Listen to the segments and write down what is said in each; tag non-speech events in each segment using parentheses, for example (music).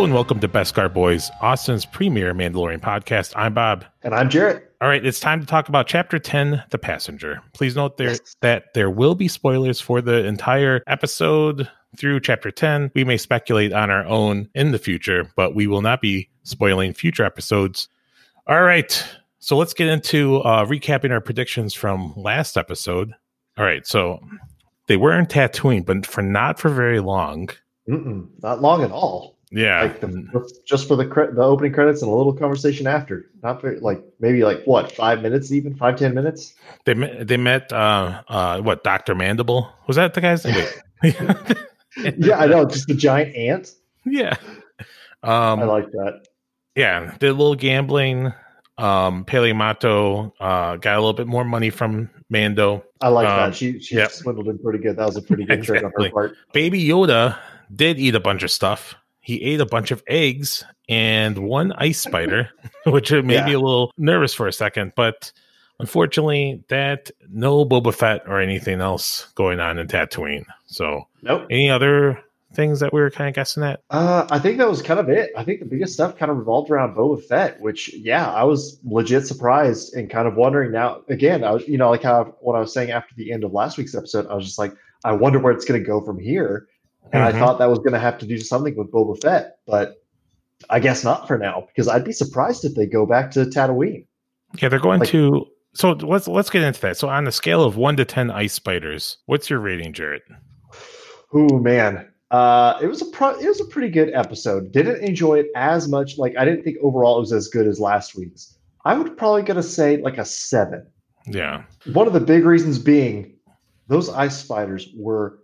Hello and welcome to Beskar Boyz, Austin's premier Mandalorian podcast. I'm Bob. And I'm Jarrett. All right, it's time to talk about Chapter 10, The Passenger. Please note there Yes. that there will be spoilers for the entire episode through Chapter 10. We may speculate on our own in the future, but we will not be spoiling future episodes. All right, so let's get into uh, recapping our predictions from last episode. All right, so they were in Tatooine, but for not for very long. Mm-mm, not long at all. Yeah, Like the, just for the cre- the opening credits and a little conversation after. Not very like maybe like what five minutes even five ten minutes. They met. They met. Uh, uh, what? Doctor Mandible was that the guy's name? Yeah, (laughs) I know. Just the giant ant. yeah. Um, I like that. yeah. Did a little gambling. Um, Peli Motto uh, got a little bit more money from Mando. I like um, that. She she yep. swindled him pretty good. That was a pretty good (laughs) trick on her part. Baby Yoda did eat a bunch of stuff. He ate a bunch of eggs and one ice spider, (laughs) which made me a little nervous for a second. But unfortunately, that no Boba Fett or anything else going on in Tatooine. So, Nope. any other things that we were kind of guessing at? Uh, I think that was kind of it. I think the biggest stuff kind of revolved around Boba Fett, which yeah, I was legit surprised and kind of wondering now. Again, I was you know like how what I was saying after the end of last week's episode, I was just like, I wonder where it's going to go from here, and Mhm. I thought that was going to have to do something with Boba Fett, but I guess not for now because I'd be surprised if they go back to Tatooine. Yeah, they're going Like- to. So let's let's get into that. So on the scale of one to ten ice spiders, what's your rating, Jarrett? Oh man, uh, it was a pro- it was a pretty good episode. Didn't enjoy it as much. Like I didn't think overall it was as good as last week's. I would probably gonna say like a seven. Yeah, One of the big reasons being those ice spiders were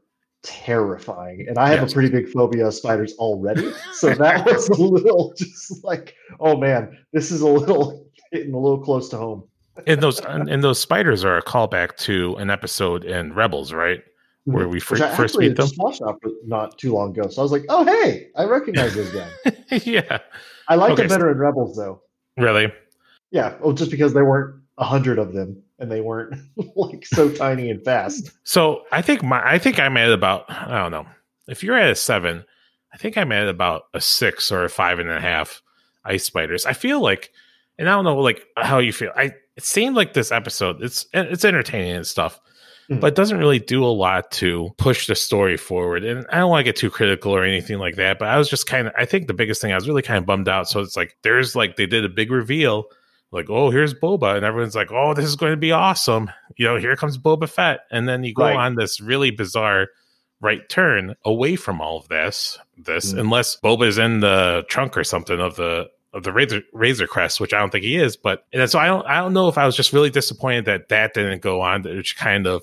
terrifying, and I have Yes. a pretty big phobia of spiders already. (laughs) So that was a little just like, oh man, this is a little (laughs) hitting a little close to home. and those and, those spiders are a callback to an episode in Rebels, right? Where mm-hmm. we Which fir- I first meet them. just watched after not too long ago. So I was like, oh hey, I recognize those guys. (laughs) yeah, I liked Okay, it better in Rebels though. really. Yeah, well, just because there weren't a hundred of them and they weren't (laughs) like so tiny and fast. So I think my I think I'm at about I don't know if you're at a seven, I think I'm at about a six or a five and a half ice spiders. I feel like, and I don't know like how you feel. I it seemed like this episode it's it's entertaining and stuff, Mhm. but it doesn't really do a lot to push the story forward. And I don't want to get too critical or anything like that. But I was just kind of I think the biggest thing I was really kind of bummed out. So it's like there's like they did a big reveal. Like, oh, here's Boba, and everyone's like, oh, this is going to be awesome. You know, here comes Boba Fett. And then you go Right. on this really bizarre right turn away from all of this. This, Mm. unless Boba is in the trunk or something of the of the Razor Razor Crest, which I don't think he is. But and so I don't I don't know if I was just really disappointed that that didn't go on, that which kind of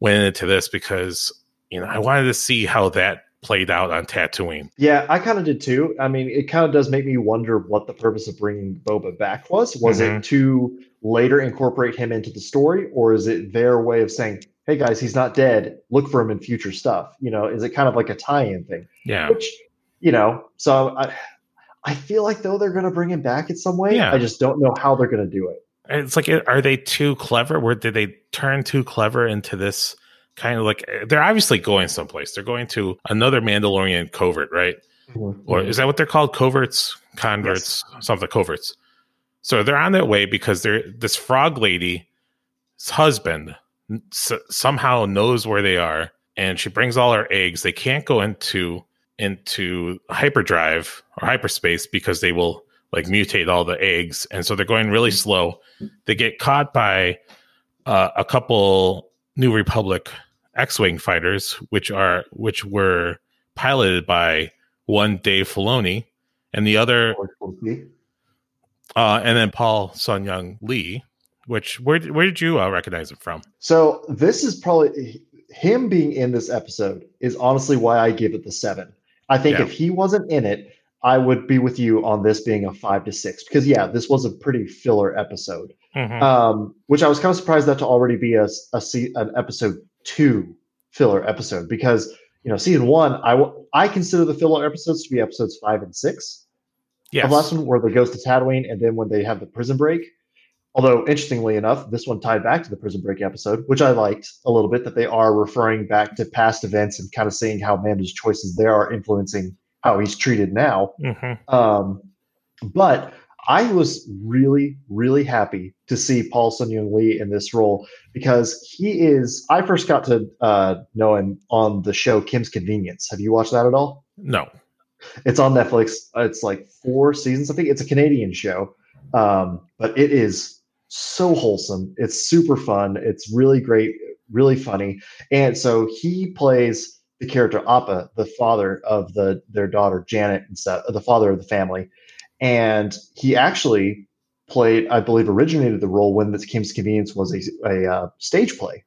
went into this because you know I wanted to see how that played out on Tatooine. Yeah, I kind of did too. I mean, it kind of does make me wonder what the purpose of bringing Boba back was. Was Mhm. it to later incorporate him into the story, or is it their way of saying, "Hey guys, he's not dead. Look for him in future stuff." You know, is it kind of like a tie-in thing? Yeah, Which, you know, so I, I feel like though they're going to bring him back in some way. Yeah. I just don't know how they're going to do it. it's like are they too clever where did they turn too clever into this kind of like eh, they're obviously going someplace. They're going to another mandalorian covert right? Mm-hmm. Or is that what they're called? Coverts? Converts? Something coverts. So they're on their way because they're this frog lady's husband s- somehow knows where they are and she brings all her eggs. They can't go into into hyperdrive or hyperspace because they will like mutate all the eggs and so they're going really mm-hmm. slow. They get caught by uh, a couple new republic x-wing fighters which are which were piloted by one dave filoni and the other uh, and then paul sun-hyung lee which where, where did you uh, recognize it from So this is probably him being in this episode is honestly why I give it the seven. I think Yeah. if he wasn't in it, I would be with you on this being a five to six because yeah, this was a pretty filler episode. Mhm. Um, which I was kind of surprised that to already be a, a an episode two filler episode because you know season one I w- I consider the filler episodes to be episodes five and six. yes The last one where they goes to Tatooine and then when they have the prison break. Although interestingly enough, this one tied back to the prison break episode, which I liked a little bit that they are referring back to past events and kind of seeing how Mando's choices there are influencing how he's treated now. Mm-hmm. Um, but I was really, really happy to see Paul Sun-Hyung Lee in this role because he is. I first got to uh, know him on the show Kim's Convenience. Have you watched that at all? No. It's on Netflix. It's like four seasons. I think it's a Canadian show, um, but it is so wholesome. It's super fun. It's really great, really funny. And so he plays the character Appa, the father of the their daughter Janet and stuff, the father of the family and he actually played, I believe, originated the role when the Kim's Convenience was a, a uh, stage play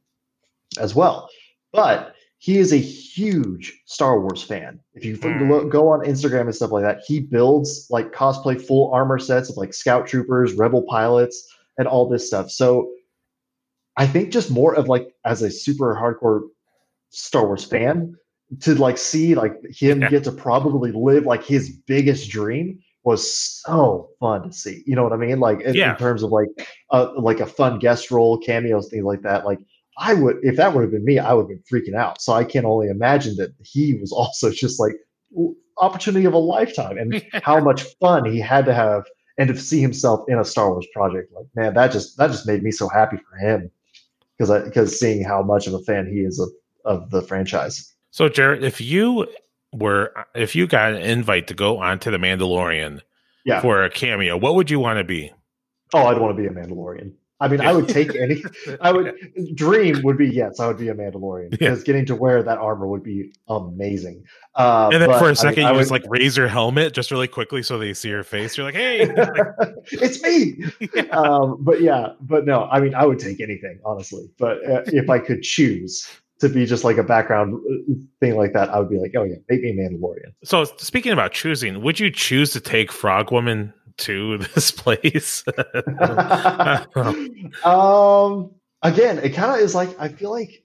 as well. But he is a huge Star Wars fan. If you mm. go on Instagram and stuff like that, he builds like cosplay full armor sets of like scout troopers, rebel pilots, and all this stuff. So I think just more of like as a super hardcore Star Wars fan to like see like him yeah. get to probably live like his biggest dream was so fun to see. You know what I mean? Like in, yeah. in terms of like uh, like a fun guest role, cameos, things like that. Like I would, if that would have been me, I would have been freaking out. So I can only imagine that he was (laughs) also just like opportunity of a lifetime, and (laughs) how much fun he had to have, and to see himself in a Star Wars project. Like man, that just that just made me so happy for him because because seeing how much of a fan he is of of the franchise. So Jared, if you were if you got an invite to go onto the Mandalorian yeah. for a cameo, what would you want to be? Oh, I'd want to be a Mandalorian. I mean, I would take any. (laughs) I would dream would be yes, I would be a Mandalorian because yeah. getting to wear that armor would be amazing. Uh, and then for a second, I, you I just would, like raise your helmet just really quickly so they see your face. You're like, "Hey, (laughs) (laughs) it's me." Yeah. Um, but yeah, but no, I mean, I would take anything honestly. But uh, if I could choose, to be just like a background uh, thing like that, I would be like, oh yeah, make me Mandalorian. So speaking about choosing, would you choose to take Frog Woman to (laughs) this place? (laughs) um, again, it kind of is like I feel like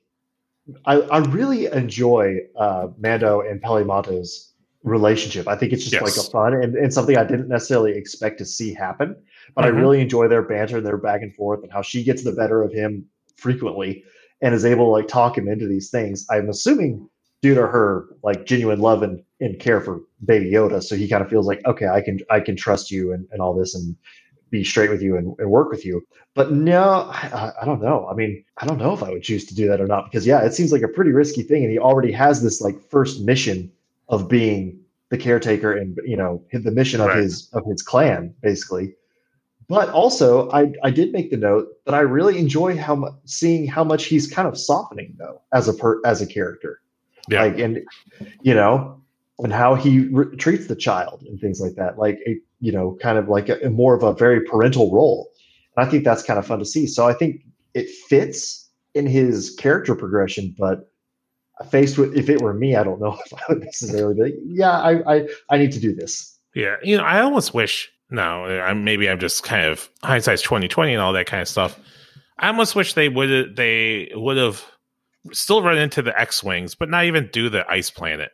I, I really enjoy uh, Mando and Peli Motto's relationship. I think it's just yes. like a fun and, and something I didn't necessarily expect to see happen. But mm-hmm. I really enjoy their banter, their back and forth, and how she gets the better of him frequently and is able to like talk him into these things. I'm assuming due to her like genuine love and, and care for Baby Yoda, so he kind of feels like okay, I can I can trust you and, and all this and be straight with you and, and work with you. But no, I, I, don't know. I mean, I don't know if I would choose to do that or not because yeah, it seems like a pretty risky thing, and he already has this like first mission of being the caretaker and you know the mission of right. his of his clan basically but also, I, I did make the note that I really enjoy how mu- seeing how much he's kind of softening though as a per, as a character, yeah. like and you know, and how he re- treats the child and things like that, like a, you know, kind of like a, more of a very parental role. And I think that's kind of fun to see. So I think it fits in his character progression, but faced with if it were me, I don't know (laughs) if I would necessarily be like, yeah, I, I I need to do this. Yeah, you know, I almost wish no, I'm, maybe I'm just kind of hindsight's 2020 and all that kind of stuff. I almost wish they would they would have still run into the X wings, but not even do the ice planet.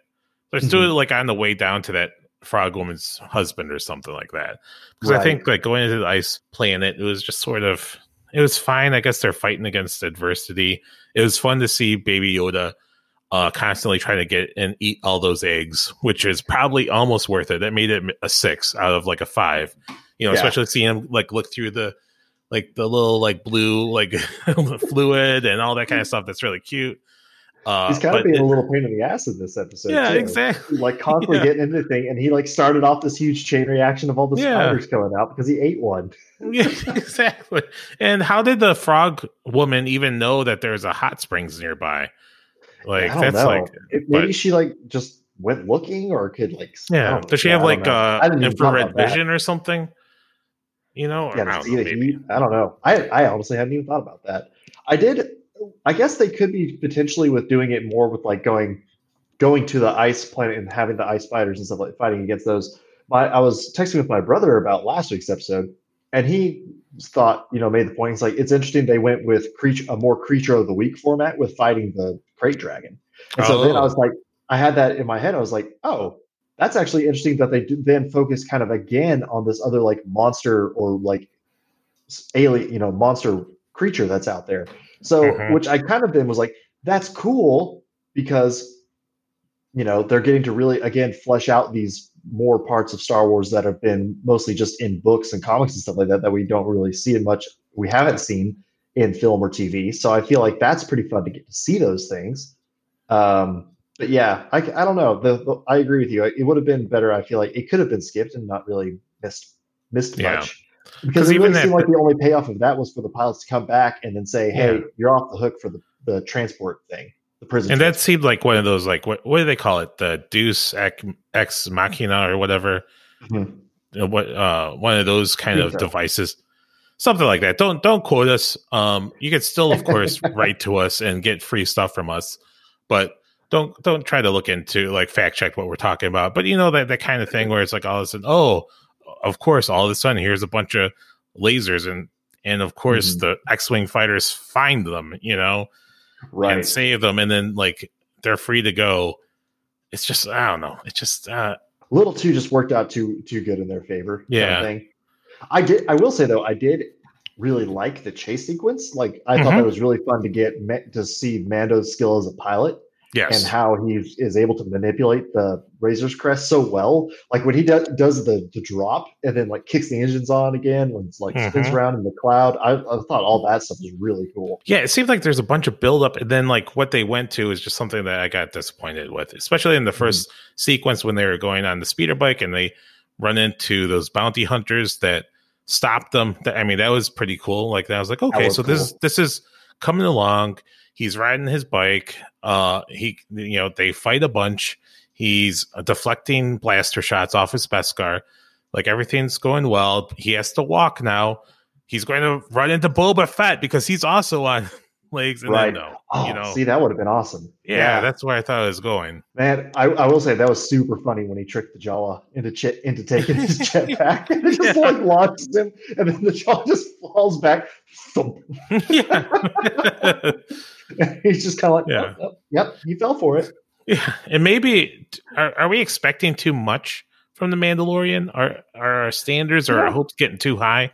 Let's mm-hmm. do it like on the way down to that frog woman's husband or something like that. Because right. I think like going into the ice planet, it was just sort of it was fine. I guess they're fighting against adversity. It was fun to see Baby Yoda uh, constantly trying to get and eat all those eggs, which is probably almost worth it. That made it a six out of like a five. You know, yeah. especially seeing him like look through the like the little like blue like (laughs) fluid and all that kind of stuff. That's really cute. Uh, He's kind of being it, a little pain in the ass in this episode. Yeah, too. exactly. Like (laughs) constantly yeah. getting into the thing, and he like started off this huge chain reaction of all the yeah. spiders coming out because he ate one. (laughs) yeah, exactly. And how did the frog woman even know that there's a hot springs nearby? Like that's know. like it, maybe but, she like just went looking or could like yeah. Does she have like uh infrared vision or something? You know, yeah, I, don't know, I don't know. I I honestly haven't even thought about that. I did. I guess they could be potentially with doing it more with like going going to the ice planet and having the ice fighters and stuff like fighting against those. My I was texting with my brother about last week's episode, and he thought, you know, made the point. He's like, it's interesting they went with creature a more creature of the week format with fighting the krayt dragon. And so then I was oh. like, I had that in my head. I was like, oh, that's actually interesting that they then focus kind of again on this other like monster or like alien, you know, monster creature that's out there. So, mm-hmm. which I kind of then was like, that's cool because you know they're getting to really again flesh out these more parts of Star Wars that have been mostly just in books and comics and stuff like that that we don't really see much we haven't seen in film or TV. So I feel like that's pretty fun to get to see those things. Um, but yeah, I, I don't know. The, the, I agree with you. It would have been better. I feel like it could have been skipped and not really missed missed yeah. much because it even really seemed like the only payoff of that was for the pilots to come back and then say, "Hey, yeah. you're off the hook for the, the transport thing." The prison, and transport. that seemed like one of those like what what do they call it? The Deus ex machina or whatever. Mm-hmm. What uh, one of those kind of devices something like that. Don't don't quote us. Um, you can still, of course, (laughs) write to us and get free stuff from us, but don't don't try to look into like fact check what we're talking about. But you know that that kind of thing where it's like all of a sudden, oh, of course, all of a sudden here's a bunch of lasers and and of course mm-hmm. the X-wing fighters find them, you know, right, and save them, and then like they're free to go. It's just I don't know. It's just uh, a little too just worked out too too good in their favor. Yeah. Kind of I did. I will say though, I did really like the chase sequence. Like I mm-hmm. thought that was really fun to get to see Mando's skill as a pilot. Yes. And how he is able to manipulate the Razor's Crest so well. Like when he does does the, the drop and then like kicks the engines on again when it's like mm-hmm. spins around in the cloud. I, I, thought all that stuff was really cool. Yeah, it seems like there's a bunch of buildup, and then like what they went to is just something that I got disappointed with, especially in the 1st mm-hmm. sequence when they were going on the speeder bike and they run into those bounty hunters that stopped them. I mean, that was pretty cool. Like I was like, okay, so cool. this this is coming along. He's riding his bike. Uh, he you know they fight a bunch. He's deflecting blaster shots off his Beskar. Like everything's going well. He has to walk now. He's going to run into Boba Fett because he's also on (laughs) legs. And right. no, oh, you know, see, that would have been awesome. Yeah, yeah, that's where I thought it was going. Man, I, I will say that was super funny when he tricked the Jawa into ch- into taking his (laughs) jetpack and (laughs) it just yeah. like launches him, and then the Jawa just falls back. yeah. (laughs) he's just kind of like, yeah. Oh, oh, yep, he fell for it. Yeah, and maybe are, are we expecting too much from the Mandalorian? Are are our standards or yeah. our hopes getting too high?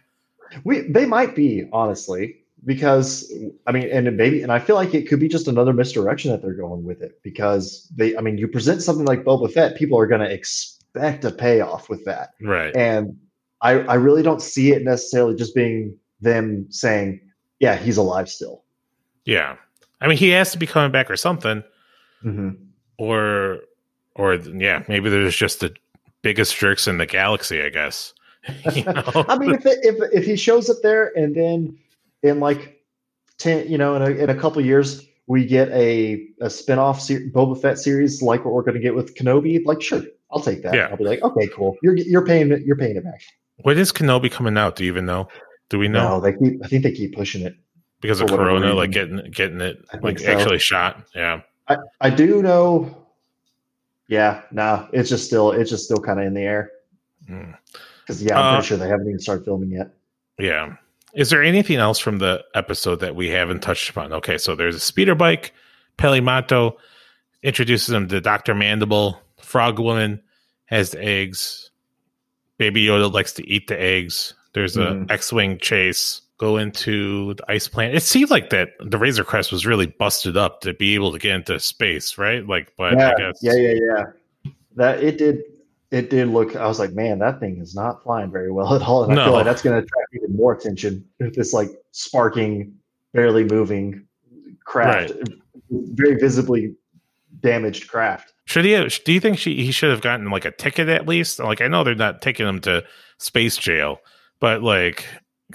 We they might be honestly because I mean, and maybe, and I feel like it could be just another misdirection that they're going with it because they, I mean, you present something like Boba Fett, people are going to expect a payoff with that, right? And I, I really don't see it necessarily just being them saying, "Yeah, he's alive still." Yeah, I mean, he has to be coming back or something, mm-hmm. or, or yeah, maybe there's just the biggest jerks in the galaxy, I guess. (laughs) you (laughs) know? I mean, if, it, if if he shows up there and then in like 10 you know in a, in a couple years we get a, a spin-off ser- Boba Fett series like what we're going to get with Kenobi like sure I'll take that. Yeah. I'll be like okay cool. You're you're paying you're paying it back. When is Kenobi coming out do you even know? Do we know? No they keep I think they keep pushing it. Because of Corona like getting getting it like so. actually shot yeah. I, I do know yeah no nah, it's just still it's just still kind of in the air. Because mm. yeah I'm uh, pretty sure they haven't even started filming yet. yeah is there anything else from the episode that we haven't touched upon? Okay, so there's a speeder bike. Peli Motto introduces him to Dr. Mandible. Frog Woman has the eggs. Baby Yoda likes to eat the eggs. There's a mm. X-wing chase. Go into the ice planet. It seemed like that the Razor Crest was really busted up to be able to get into space, right? Like, but yeah, I guess yeah, yeah, yeah. That it did it did look. I was like, man, that thing is not flying very well at all, and no. I feel like that's going to attract even more attention. This like sparking, barely moving craft, right. very visibly damaged craft. Should he? Have, do you think she, he should have gotten like a ticket at least? Like, I know they're not taking him to space jail, but like,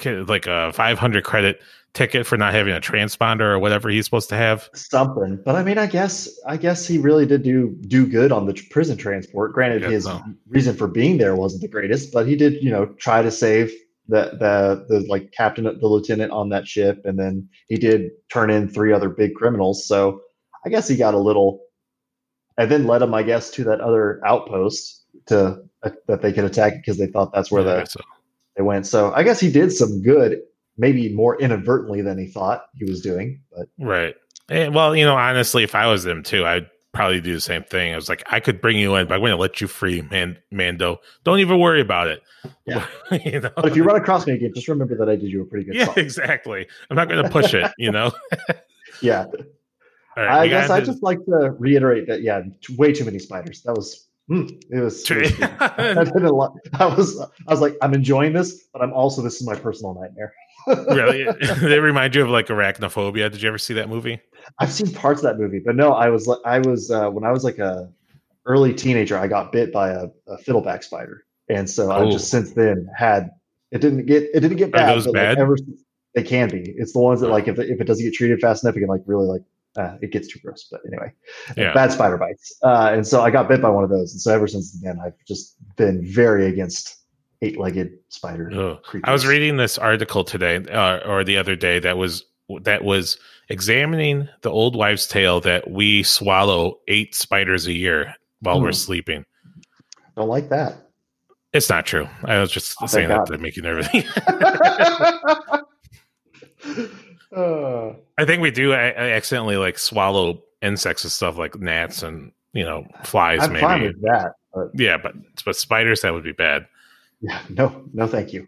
like a five hundred credit ticket for not having a transponder or whatever he's supposed to have. Something, but I mean, I guess I guess he really did do do good on the prison transport. Granted, his so. reason for being there wasn't the greatest, but he did you know try to save the the the like captain, the lieutenant on that ship, and then he did turn in three other big criminals. So I guess he got a little, and then led him, I guess, to that other outpost to uh, that they could attack because they thought that's where yeah, the. So. They went. So I guess he did some good maybe more inadvertently than he thought he was doing. But right. And, well, you know, honestly, if I was them too, I'd probably do the same thing. I was like, I could bring you in, but I'm going to let you free, man, Mando. Don't even worry about it. Yeah. (laughs) you know? But if you run across me again, just remember that I did you a pretty good. Yeah, (laughs) exactly. I'm not going to push it. You know. (laughs) yeah. Right, I guess I just like to reiterate that yeah, way too many spiders. That was mm, it was. Was (laughs) I, didn't I was I was like I'm enjoying this, but I'm also this is my personal nightmare. (laughs) really? (laughs) they remind you of like arachnophobia. Did you ever see that movie? I've seen parts of that movie, but no, I was I was uh, when I was like a early teenager, I got bit by a, a fiddleback spider, and so I've just since then had it didn't get it didn't get bad. Are those bad? Like, ever, they can be. It's the ones that like if if it doesn't get treated fast enough, it can like really like uh, it gets too gross. But anyway, yeah. bad spider bites. Uh, and so I got bit by one of those, and so ever since then, I've just been very against eight-legged spider. I was reading this article today uh, or the other day that was that was examining the old wives' tale that we swallow eight spiders a year while mm. we're hmm. sleeping. Don't like that. It's not true. I was just oh, saying that to make you nervous. (laughs) (laughs) (laughs) uh, (sighs) I think we do. I, I, accidentally like swallow insects and stuff like gnats and you know flies. I'm maybe fine with that. But... Yeah, but but spiders that would be bad. Yeah, no, no, thank you.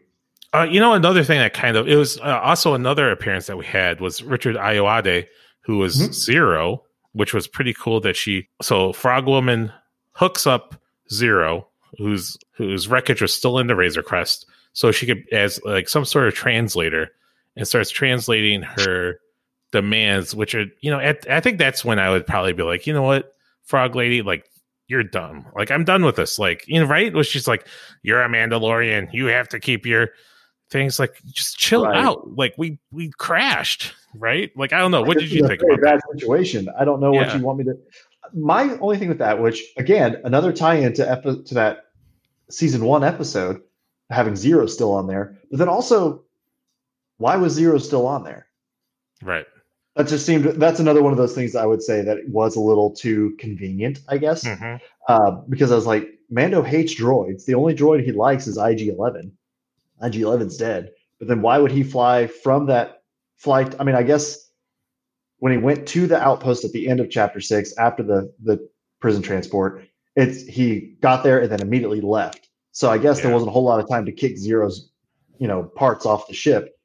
Uh, you know, another thing that kind of it was uh, also another appearance that we had was Richard Ayoade, who was mm-hmm. Zero, which was pretty cool. That she so Frog Woman hooks up Zero whose whose wreckage was still in the Razor Crest, so she could as like some sort of translator and starts translating her demands, which are you know at, I think that's when I would probably be like, you know what, Frog Lady, like you're dumb. Like I'm done with this. Like you know, right? Was she's like, you're a Mandalorian. You have to keep your things like just chill right. out. Like we we crashed, right? Like I don't know. What did you think about bad that? situation? I don't know yeah. what you want me to my only thing with that, which again, another tie-in to epi- to that season one episode, having Zero still on there, but then also, why was Zero still on there? Right. That just seemed. That's another one of those things I would say that was a little too convenient, I guess, mm-hmm. uh, because I was like, Mando hates droids. The only droid he likes is IG Eleven. IG 11's dead. But then why would he fly from that flight? I mean, I guess when he went to the outpost at the end of chapter six after the the prison transport, it's he got there and then immediately left. So I guess yeah. there wasn't a whole lot of time to kick Zero's, you know, parts off the ship.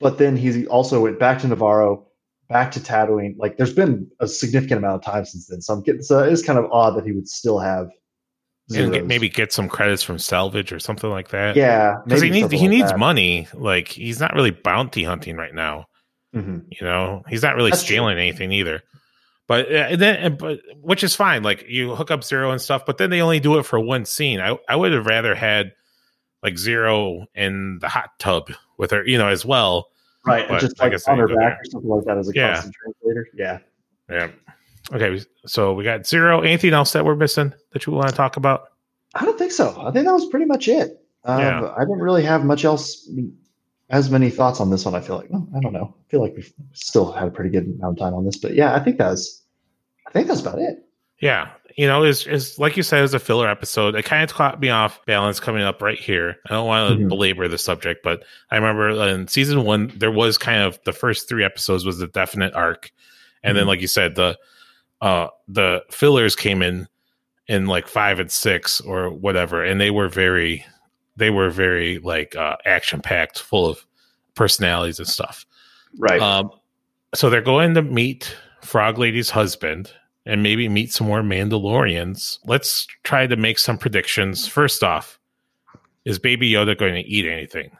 But then he also went back to Nevarro, back to Tatooine. Like there's been a significant amount of time since then. So I'm getting so it's kind of odd that he would still have get, maybe get some credits from salvage or something like that. Yeah, because he needs he like needs that. money. Like he's not really bounty hunting right now. Mm-hmm. You know, he's not really That's stealing true. anything either. But uh, then, but which is fine. Like you hook up Zero and stuff, but then they only do it for one scene. I I would have rather had like Zero in the hot tub with her, you know, as well. Right, but just like on her back there. or something like that as a yeah. constant translator. Yeah, yeah. Okay, so we got Zero. Anything else that we're missing that you want to talk about? I don't think so. I think that was pretty much it. Um, yeah. I didn't really have much else as many thoughts on this one. I feel like well, I don't know. I feel like we've still had a pretty good amount of time on this, but yeah, I think that's I think that's about it. Yeah, you know, is is like you said, as a filler episode. It kind of caught me off balance coming up right here. I don't want to mm-hmm. belabor the subject, but I remember in season one there was kind of the first three episodes was a definite arc, and mm-hmm. then like you said, the uh the fillers came in in like five and six or whatever, and they were very they were very like uh, action packed, full of personalities and stuff. Right. Um, so they're going to meet Frog Lady's husband and maybe meet some more Mandalorians. Let's try to make some predictions. First off, is Baby Yoda going to eat anything?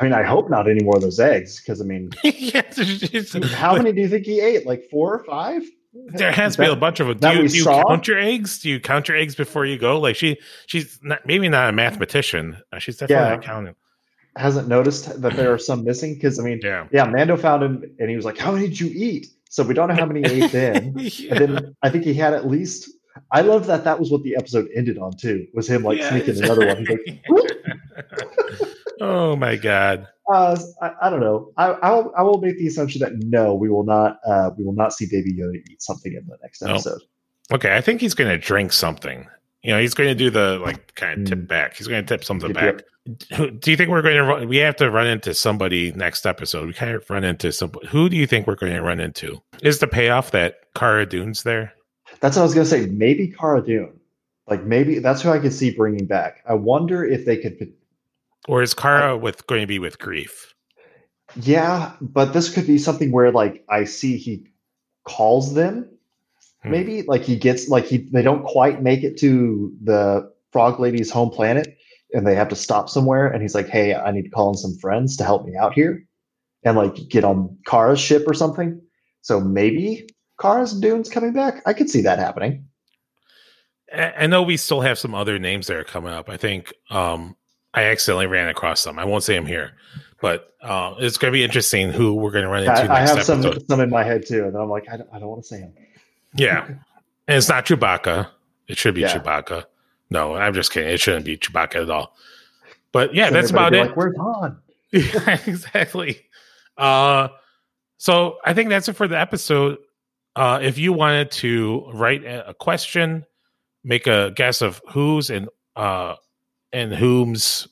I mean, I hope not any more of those eggs because I mean, (laughs) how many (laughs) do you think he ate? Like four or five? There has to be a bunch of them. Do you, do you count your eggs? Do you count your eggs before you go? Like she, she's not, maybe not a mathematician. Uh, she's definitely yeah. not counting. Hasn't noticed that there are some missing because I mean, (clears throat) yeah, yeah. Mando found him and he was like, "How many did you eat?" So we don't know how many he ate then. yeah. And then I think he had at least. I love that that was what the episode ended on too. Was him like yeah, sneaking another one. He's like, (laughs) oh my god. Uh, I, I, don't know. I, I'll, I will make the assumption that no, we will not. Uh, we will not see Baby Yoda eat something in the next episode. Okay, I think he's going to drink something. You know, he's going to do the like kind of tip mm. back. He's going to tip something back. Do you think we're going to run? We have to run into somebody next episode. We kind of run into some. Who do you think we're going to run into? Is the payoff that Cara Dune's there? That's what I was going to say. Maybe Cara Dune. Like maybe that's who I could see bringing back. I wonder if they could or is Cara with going to be with Greef? Yeah, but this could be something where like I see he calls them. Hmm. Maybe like he gets like he they don't quite make it to the frog lady's home planet and they have to stop somewhere and he's like, "Hey, I need to call in some friends to help me out here." And like get on Cara's ship or something. So maybe Cara's Dune's coming back. I could see that happening. I know we still have some other names that are coming up. I think um, I accidentally ran across some. I won't say them here, but uh, it's going to be interesting who we're going to run into I, I have some some in my head too, and I'm like, I don't, I don't want to say them. Yeah, and it's not Chewbacca. It should be Yeah. Chewbacca. No, I'm just kidding. It shouldn't be Chewbacca at all. But yeah, So that's about it. Like, Where's Han? Yeah, (laughs) exactly. Uh, so I think that's it for the episode. Uh, if you wanted to write a question, make a guess of whose and uh, and whom's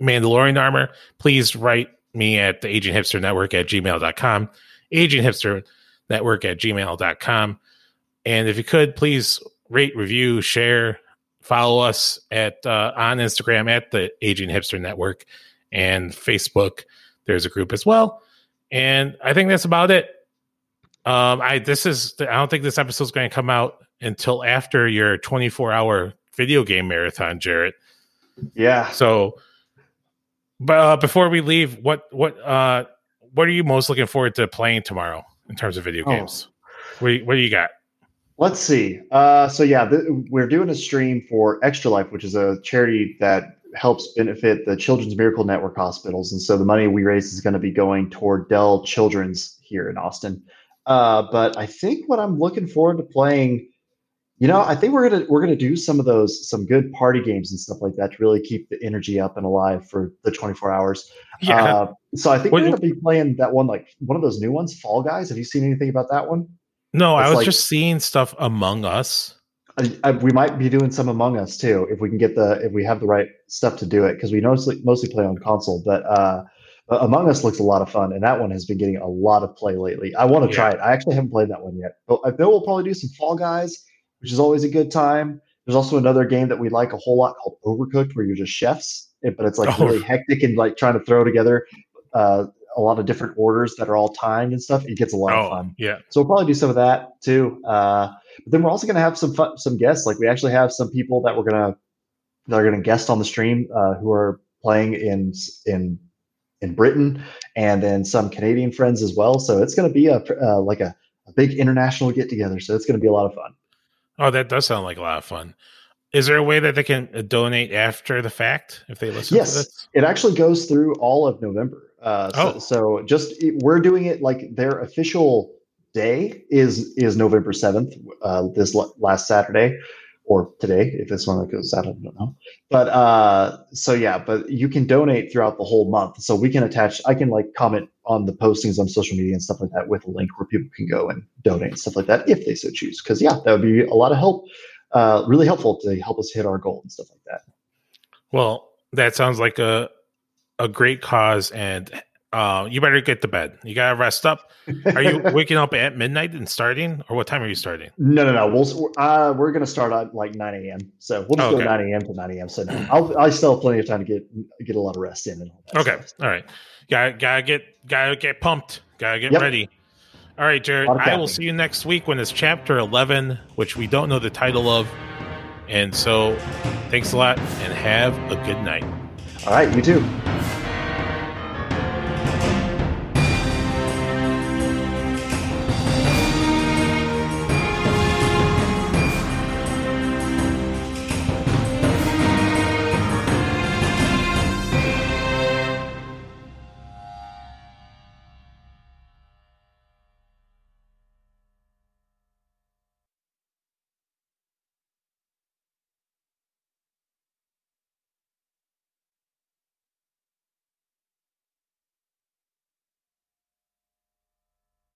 Mandalorian armor, please write me at the Aging Hipster Network at gmail.com, Aging Hipster Network at gmail.com. And if you could, please rate, review, share, follow us at uh, on Instagram at the Aging Hipster Network and Facebook. There's a group as well. And I think that's about it. Um, I this is I don't think this episode is going to come out until after your 24 hour video game marathon, Jarrett. Yeah. So, but uh, before we leave, what what uh what are you most looking forward to playing tomorrow in terms of video Oh. games? What what do you got? Let's see. Uh, so yeah, th- we're doing a stream for Extra Life, which is a charity that helps benefit the Children's Miracle Network hospitals, and so the money we raise is going to be going toward Dell Children's here in Austin. Uh, but I think what I'm looking forward to playing, you know, I think we're gonna we're gonna do some of those some good party games and stuff like that to really keep the energy up and alive for the 24 hours. Yeah, Uh, so I think What- we're gonna be playing that one like one of those new ones, Fall Guys. Have you seen anything about that one? No, I was like- just seeing stuff Among Us. I, I, we might be doing some Among Us too if we can get the if we have the right stuff to do it because we mostly mostly play on console. But uh, Among Us looks a lot of fun, and that one has been getting a lot of play lately. I want to try it. I actually haven't played that one yet. But I know we'll probably do some Fall Guys, which is always a good time. There's also another game that we like a whole lot called Overcooked, where you're just chefs, but it's like Oh. really hectic and like trying to throw together uh, a lot of different orders that are all timed and stuff. It gets a lot of Oh, fun. yeah. So we'll probably do some of that too. Uh, but then we're also going to have some fun, some guests. Like we actually have some people that we're gonna that are gonna guest on the stream uh, who are playing in in in Britain, and then some Canadian friends as well. So it's going to be a uh, like a, a big international get together. So it's going to be a lot of fun. Oh, that does sound like a lot of fun. Is there a way that they can uh, donate after the fact if they listen Yes. to this? It actually goes through all of November. Uh, so, Oh. so just we're doing it like their official day is is November seventh, uh, this l- last Saturday, or today if this one goes out. I don't know. But uh, so yeah, but you can donate throughout the whole month. So we can attach. I can like comment on the postings on social media and stuff like that with a link where people can go and donate and stuff like that if they so choose. Because yeah, that would be a lot of help. Uh, really helpful to help us hit our goal and stuff like that. Well, that sounds like a a great cause, and uh, you better get to bed. You gotta rest up. Are you (laughs) waking up at midnight and starting, or what time are you starting? No, no, no. We'll uh, we're gonna start at like 9 a.m. So we'll just Okay. go 9 a.m. to 9 a.m. So no, I'll I still have plenty of time to get get a lot of rest in and all that. Okay, stuff. all right. Gotta gotta get gotta get pumped. Gotta get Yep. ready. All right, Jarrett. I will see you next week when it's chapter eleven, which we don't know the title of. And so, thanks a lot, and have a good night. All right, you too.